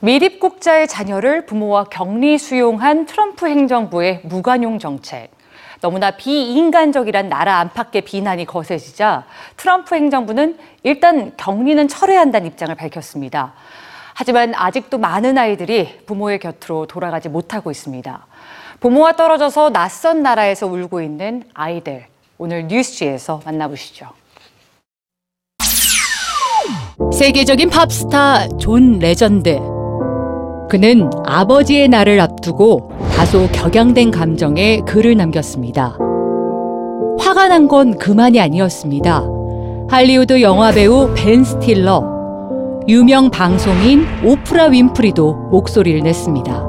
미립국자의 자녀를 부모와 격리 수용한 트럼프 행정부의 무관용 정책. 너무나 비인간적이란 나라 안팎의 비난이 거세지자 트럼프 행정부는 일단 격리는 철회한다는 입장을 밝혔습니다. 하지만 아직도 많은 아이들이 부모의 곁으로 돌아가지 못하고 있습니다. 부모와 떨어져서 낯선 나라에서 울고 있는 아이들. 오늘 뉴스지에서 만나보시죠. 세계적인 팝스타 존 레전드. 그는 아버지의 날을 앞두고 다소 격양된 감정에 글을 남겼습니다. 화가 난 건 그만이 아니었습니다. 할리우드 영화 배우 벤 스틸러, 유명 방송인 오프라 윈프리도 목소리를 냈습니다.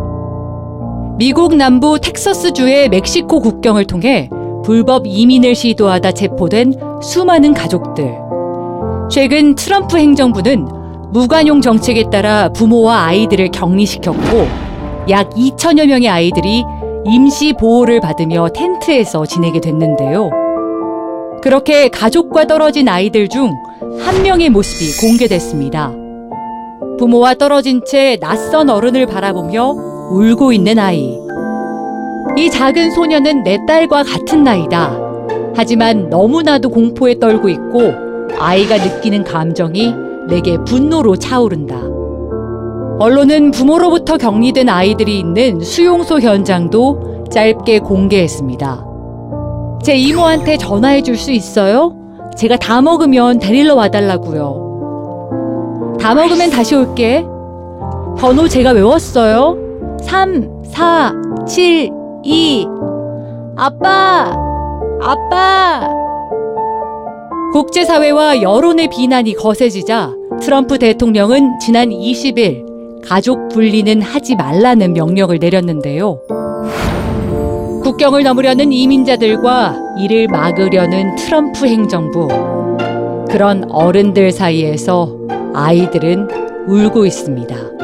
미국 남부 텍사스주의 멕시코 국경을 통해 불법 이민을 시도하다 체포된 수많은 가족들. 최근 트럼프 행정부는 무관용 정책에 따라 부모와 아이들을 격리시켰고 약 2천여 명의 아이들이 임시 보호를 받으며 텐트에서 지내게 됐는데요. 그렇게 가족과 떨어진 아이들 중 한 명의 모습이 공개됐습니다. 부모와 떨어진 채 낯선 어른을 바라보며 울고 있는 아이. 이 작은 소녀는 내 딸과 같은 나이다. 하지만 너무나도 공포에 떨고 있고 아이가 느끼는 감정이 내게 분노로 차오른다. 언론은 부모로부터 격리된 아이들이 있는 수용소 현장도 짧게 공개했습니다. 제 이모한테 전화해 줄 수 있어요? 제가 다 먹으면 데리러 와달라고요. 다 먹으면 다시 올게. 번호 제가 외웠어요. 3, 4, 7, 2. 아빠! 아빠! 국제사회와 여론의 비난이 거세지자 트럼프 대통령은 지난 20일 가족 분리는 하지 말라는 명령을 내렸는데요. 국경을 넘으려는 이민자들과 이를 막으려는 트럼프 행정부. 그런 어른들 사이에서 아이들은 울고 있습니다.